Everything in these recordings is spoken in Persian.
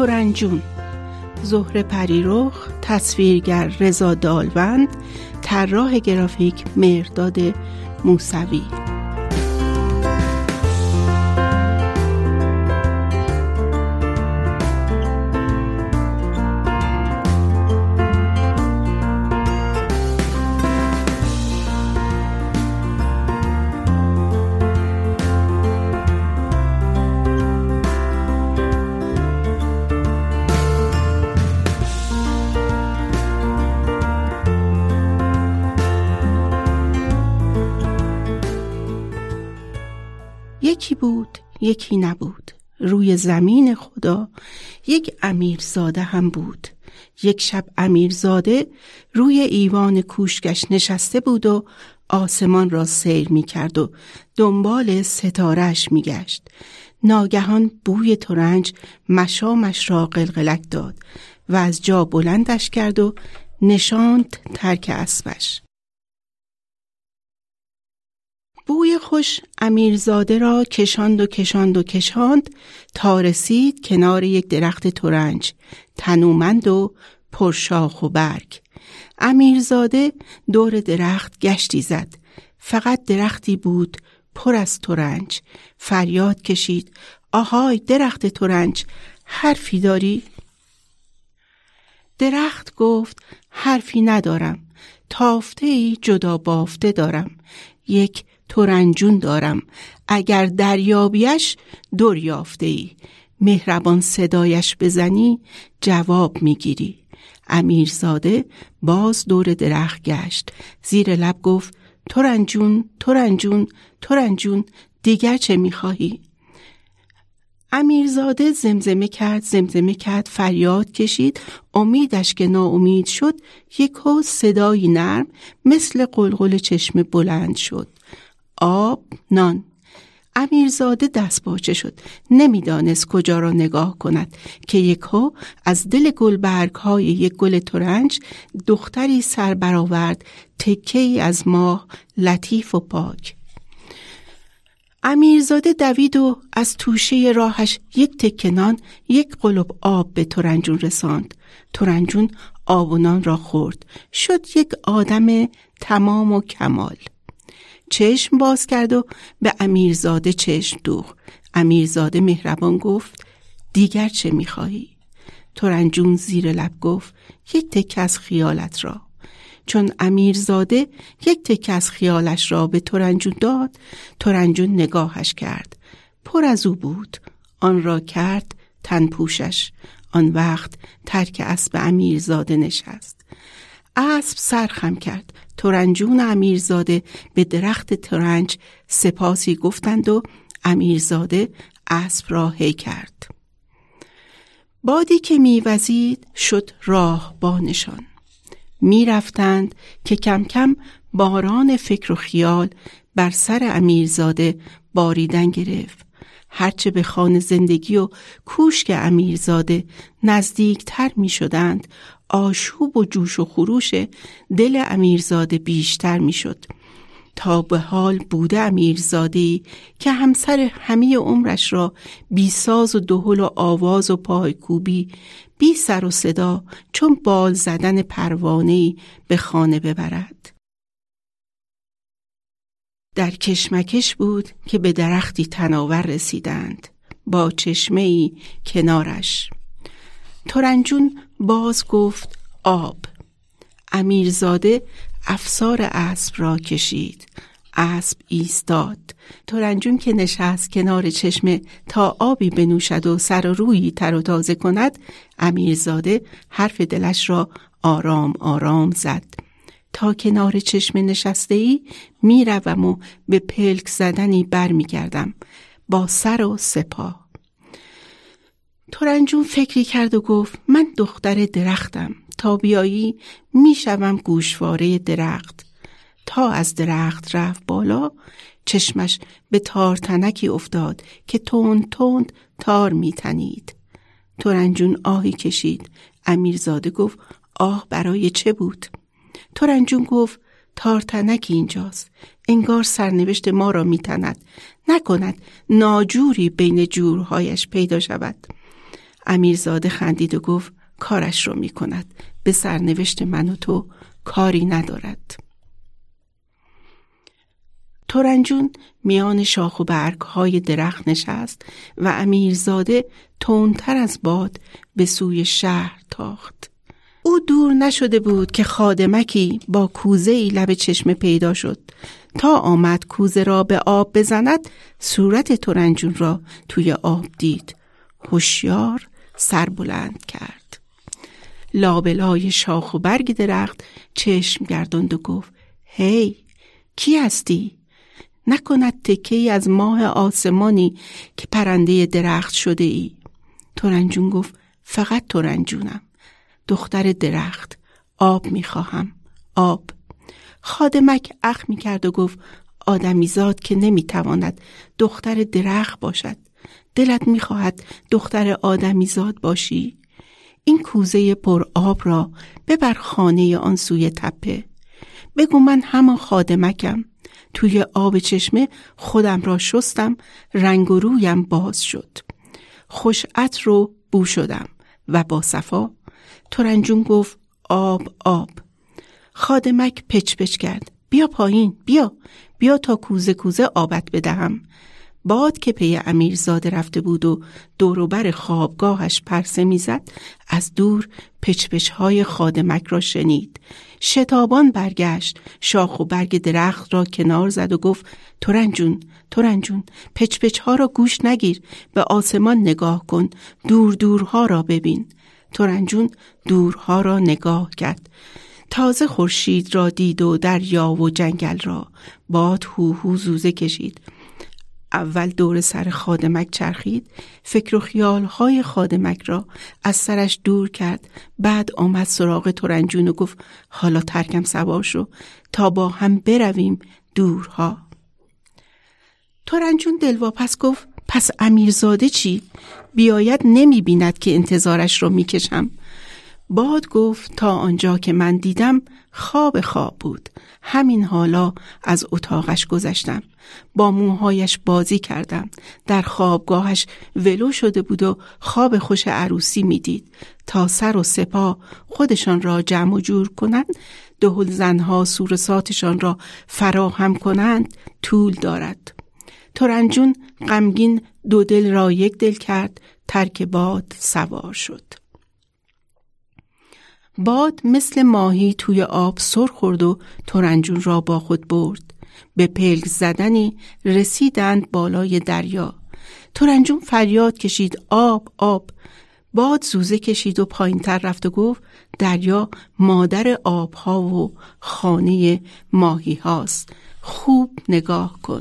تورنجون زهر پریرخ تصویرگر رضا دالوند طراح گرافیک مرداد موسوی. یکی بود یکی نبود روی زمین خدا یک امیرزاده هم بود یک شب امیرزاده روی ایوان کوشگش نشسته بود و آسمان را سیر می کرد و دنبال ستارش می گشت. ناگهان بوی ترنج مشامش را قلقلک داد و از جا بلندش کرد و نشاند ترک اسبش. بوی خوش امیرزاده را کشاند و کشاند و کشاند تا رسید کنار یک درخت ترنج تنومند و پرشاخ و برگ. امیرزاده دور درخت گشتی زد. فقط درختی بود پر از ترنج. فریاد کشید. آهای درخت ترنج حرفی داری؟ درخت گفت حرفی ندارم. تافته ای جدا بافته دارم. یک تورنجون دارم. اگر دریابیش دور یافته ای مهربان صدایش بزنی جواب می‌گیری. امیرزاده باز دور درخت گشت. زیر لب گفت تورنجون تورنجون تورنجون دیگر چه می‌خواهی؟ امیرزاده زمزمه کرد زمزمه کرد فریاد کشید. امیدش که ناامید شد یک صدایی نرم مثل قلقل چشم بلند شد. آب نان. امیرزاده دست باچه شد. نمی‌دانست کجا را نگاه کند. که یکو از دل گلبرگ های یک گل ترنج دختری سر برآورد تکه ای از ماه لطیف و پاک. امیرزاده دوید و از توشه راهش یک تکه نان یک قلب آب به ترنجون رساند. ترنجون آب و نان را خورد. شد یک آدم تمام و کمال. چشم باز کرد و به امیرزاده چشم دوخ امیرزاده مهربان گفت دیگر چه می‌خواهی؟ تورنجون زیر لب گفت یک تک از خیالت را. چون امیرزاده یک تک از خیالش را به تورنجون داد تورنجون نگاهش کرد. پر از او بود. آن را کرد تن پوشش. آن وقت ترک اسب امیرزاده نشست. اسب سرخم کرد. تورنجون امیرزاده به درخت ترنج سپاسی گفتند و امیرزاده اسب را هی کرد. بادی که میوزید شد راه بانشان می‌رفتند که کم کم باران فکر و خیال بر سر امیرزاده باریدن گرفت. هرچه به خانه زندگی و کوشک امیرزاده نزدیکتر می شدند آشوب و جوش و خروش دل امیرزاده بیشتر می‌شد. تا به حال بوده امیرزاده که همسر همه عمرش را بی ساز و دهل و آواز و پایکوبی بی سر و صدا چون بال زدن پروانه به خانه ببرد. در کشمکش بود که به درختی تناور رسیدند. با چشمه ای کنارش. تورنجون باز گفت آب. امیرزاده افسار اسب را کشید. اسب ایستاد. تورنجون که نشست کنار چشمه تا آبی بنوشد و سر و روی تر و تازه کند امیرزاده حرف دلش را آرام آرام زد. تا کنار چشمه نشسته ای می و به پلک زدنی بر می با سر و سپاه. تورنجون فکری کرد و گفت من دختر درختم. تا بیایی می‌شوم گوشواره درخت. تا از درخت رفت بالا چشمش به تارتنکی افتاد که تند تند تار میتنید. تورنجون آهی کشید. امیرزاده گفت آه برای چه بود؟ تورنجون گفت تارتنکی اینجاست. انگار سرنوشت ما را میتند. نکند ناجوری بین جورهایش پیدا شود. امیرزاده خندید و گفت کارش رو می‌کند. به سرنوشت من و تو کاری ندارد. تورنجون میان شاخ و برگ های درخت نشست و امیرزاده تندتر از باد به سوی شهر تاخت. او دور نشده بود که خادمکی با کوزه ای لب چشمه پیدا شد. تا آمد کوزه را به آب بزند صورت تورنجون را توی آب دید. هوشیار سر بلند کرد. لابلای شاخ و برگ درخت چشم گرداند و گفت هی کی هستی؟ نکند تکه از ماه آسمانی که پرنده درخت شده ای. تورنجون گفت فقط تورنجونم دختر درخت آب می‌خواهم آب. خادمک اخ می‌کرد و گفت آدمیزاد که نمی‌تواند دختر درخت باشد. دلت می‌خواهد دختر آدمیزاد باشی؟ این کوزه پر آب را ببر خانه آن سوی تپه. بگو من همان خادمکم. توی آب چشمه خودم را شستم رنگ و رویم باز شد. خوش رو بو شدم و با صفا ترنجون گفت آب آب. خادمک پچ پچ کرد. بیا پایین بیا. بیا تا کوزه کوزه آبت بدهم. باد که پی امیرزاده رفته بود و دوروبر خوابگاهش پرسه می‌زد از دور پچپچ های خادمک را شنید. شتابان برگشت شاخ و برگ درخت را کنار زد و گفت تورنجون تورنجون پچپچ ها را گوش نگیر به آسمان نگاه کن دور دورها را ببین. تورنجون دورها را نگاه کرد. تازه خورشید را دید و دریا و جنگل را. باد هو زوزه کشید. اول دور سر خادمک چرخید فکر و خیالهای خادمک را از سرش دور کرد بعد آمد سراغ تورنجون و گفت حالا ترکم سوار شو تا با هم برویم دورها تورنجون دلواپس گفت پس امیرزاده چی؟ بیاید نمی بیند که انتظارش رو می‌کشم باد گفت تا آنجا که من دیدم خواب خواب بود. همین حالا از اتاقش گذشتم. با موهایش بازی کردم. در خوابگاهش ولو شده بود و خواب خوش عروسی می‌دید. تا سر و سپا خودشان را جمع و جور کنند دهل زنها سورساتشان را فراهم کنند طول دارد. تورنجون غمگین دو دل را یک دل کرد ترک باد سوار شد. باد مثل ماهی توی آب سر خورد و تورنجون را با خود برد. به پلک زدنی رسیدند بالای دریا. تورنجون فریاد کشید آب آب. باد زوزه کشید و پایین تر رفت و گفت دریا مادر آبها و خانه ماهی هاست. خوب نگاه کن.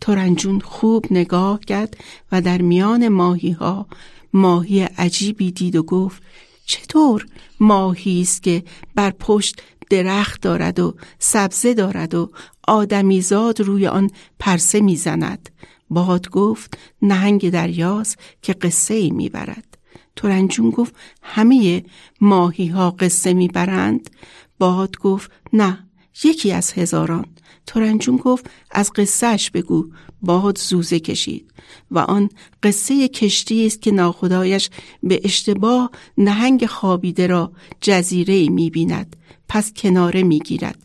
تورنجون خوب نگاه کرد و در میان ماهی ها ماهی عجیبی دید و گفت چطور ماهی است که بر پشت درخت دارد و سبزه دارد و آدمیزاد روی آن پرسه می‌زند؟ باد گفت نهنگ دریاست که قصه ای می‌برد. تورنجون گفت همه ماهی ها قصه می‌برند؟ باد گفت نه یکی از هزاران. تورنجون گفت از قصهش بگو. باد زوزه کشید. و آن قصه کشتی است که ناخدایش به اشتباه نهنگ خوابیده را جزیره می بیند پس کناره می گیرد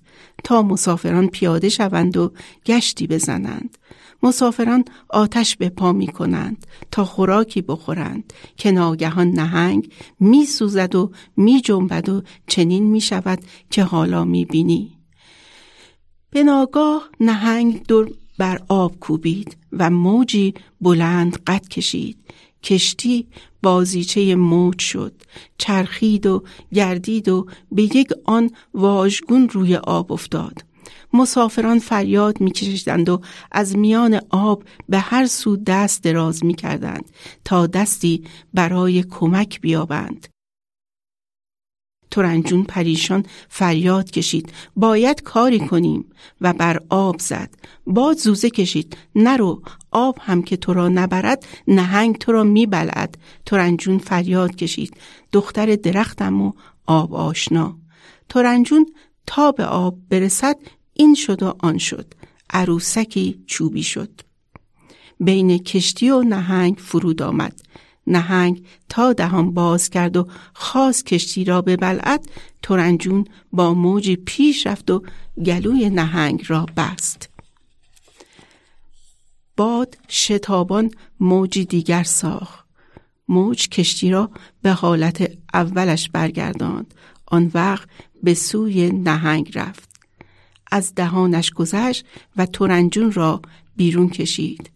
تا مسافران پیاده شوند و گشتی بزنند. مسافران آتش به پا می کنند تا خوراکی بخورند که ناگهان نهنگ می سوزد و می جنبد و چنین می شود که حالا می بینی به ناگاه نهنگ دور بر آب کوبید و موجی بلند قد کشید. کشتی بازیچه موج شد. چرخید و گردید و به یک آن واژگون روی آب افتاد. مسافران فریاد میکشیدند و از میان آب به هر سو دست دراز می‌کردند تا دستی برای کمک بیابند. ترنجون پریشان فریاد کشید. باید کاری کنیم. و بر آب زد. باد زوزه کشید. نرو. آب هم که تو را نبرد نهنگ تو را میبلد ترنجون فریاد کشید. دختر درختم و آب آشنا. ترنجون تا به آب برسد این شد و آن شد. عروسکی چوبی شد. بین کشتی و نهنگ فرود آمد. نهنگ تا دهان باز کرد و خاص کشتی را به بلعت ترنجون با موجی پیش رفت و گلوی نهنگ را بست. باد شتابان موجی دیگر ساخت. موج کشتی را به حالت اولش برگرداند. آن وقت به سوی نهنگ رفت. از دهانش گذشت و ترنجون را بیرون کشید.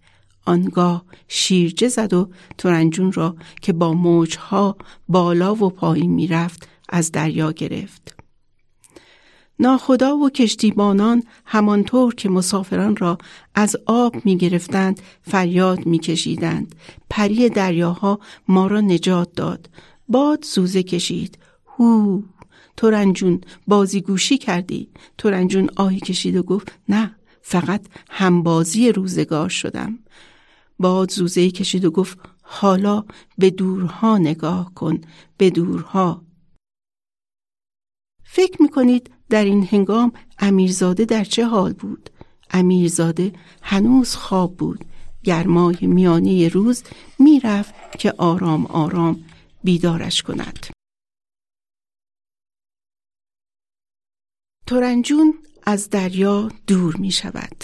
آنگاه شیرجه زد و ترنجون را که با موجها بالا و پایین می‌رفت از دریا گرفت ناخدا و کشتیبانان همانطور که مسافران را از آب می گرفتند فریاد می کشیدند. پری دریاها ما را نجات داد. باد سوزه کشید. هو ترنجون بازیگوشی کردی. ترنجون آهی کشید و گفت نه فقط همبازی روزگار شدم. باد زوزه کشید و گفت حالا به دورها نگاه کن به دورها. فکر می‌کنید در این هنگام امیرزاده در چه حال بود؟ امیرزاده هنوز خواب بود گرمای میانه روز می‌رفت که آرام آرام بیدارش کند. تورنجون از دریا دور می شود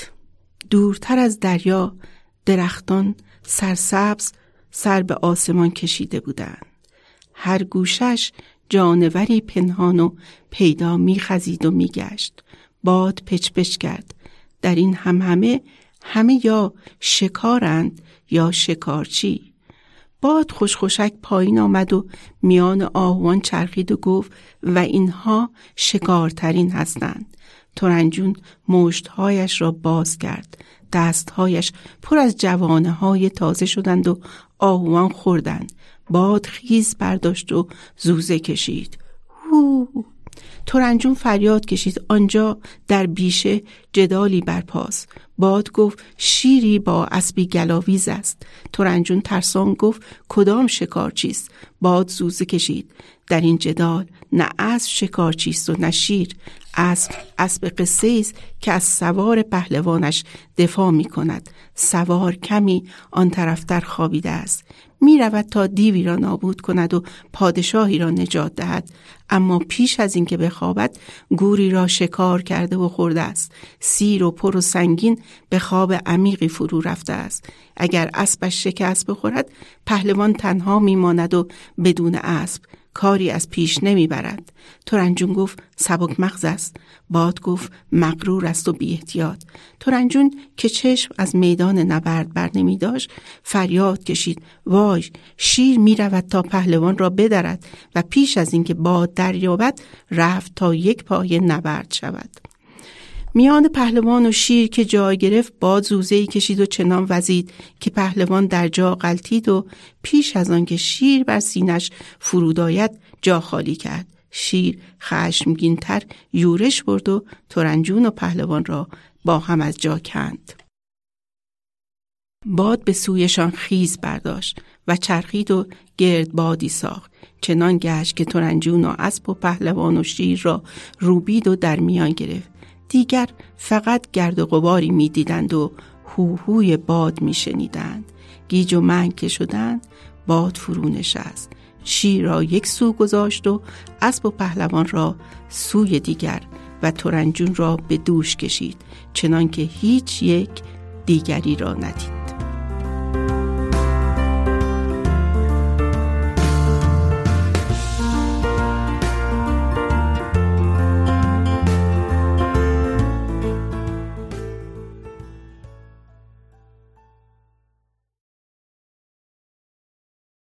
دورتر از دریا درختان سرسبز سر به آسمان کشیده بودند. هر گوشش جانوری پنهان و پیدا میخزید و میگشت. باد پچ کرد. در این هم همه همه یا شکارند یا شکارچی. باد خوشخوشک پایین آمد و میان آهوان چرخید و گفت و اینها شکارترین هستند. ترنجون مشتهایش را باز کرد. دستهایش پر از جوانه های تازه شدند و آهوان خوردند. باد خیز برداشت و زوزه کشید. هو ترنجون فریاد کشید. آنجا در بیشه جدالی برپاس. باد گفت شیری با اسبی گلاویز است. ترنجون ترسان گفت کدام شکار چیست؟ باد زوزه کشید. در این جدال نه اسب شکارچیست و نه شیر. اسب اسب قصه است که از سوار پهلوانش دفاع می کند سوار کمی آن طرفتر خوابیده است. می رود تا دیوی را نابود کند و پادشاهی را نجات دهد. اما پیش از اینکه بخوابد گوری را شکار کرده و خورده است. سیر و پر و سنگین به خواب عمیقی فرو رفته است. اگر اسبش شکست بخورد پهلوان تنها میماند و بدون اسب. کاری از پیش نمی‌برد. ترنجون گفت سبک مغز است. باد گفت مغرور است و بی احتیاط ترنجون که چشم از میدان نبرد بر نمی داشت فریاد کشید. وای شیر می رود تا پهلوان را بدرد و پیش از اینکه باد دریابد رفت تا یک پای نبرد شود. میان پهلوان و شیر که جای گرفت باد زوزه ای کشید و چنان وزید که پهلوان در جا غلطید و پیش از آنکه شیر بر سینش فرود آید جا خالی کرد. شیر خشمگینتر یورش برد و ترنجون و پهلوان را با هم از جا کند. باد به سویشان خیز برداشت و چرخید و گرد بادی ساخت. چنان گشت که ترنجون و اسب و پهلوان و شیر را روبید و در میان گرفت. دیگر فقط گرد و غباری می دیدند و هوهوی باد می شنیدند. گیج و منگ که شدند باد فرو نشست. شیر را یک سو گذاشت و اسب و پهلوان را سوی دیگر و ترنجون را به دوش کشید چنانکه هیچ یک دیگری را ندید.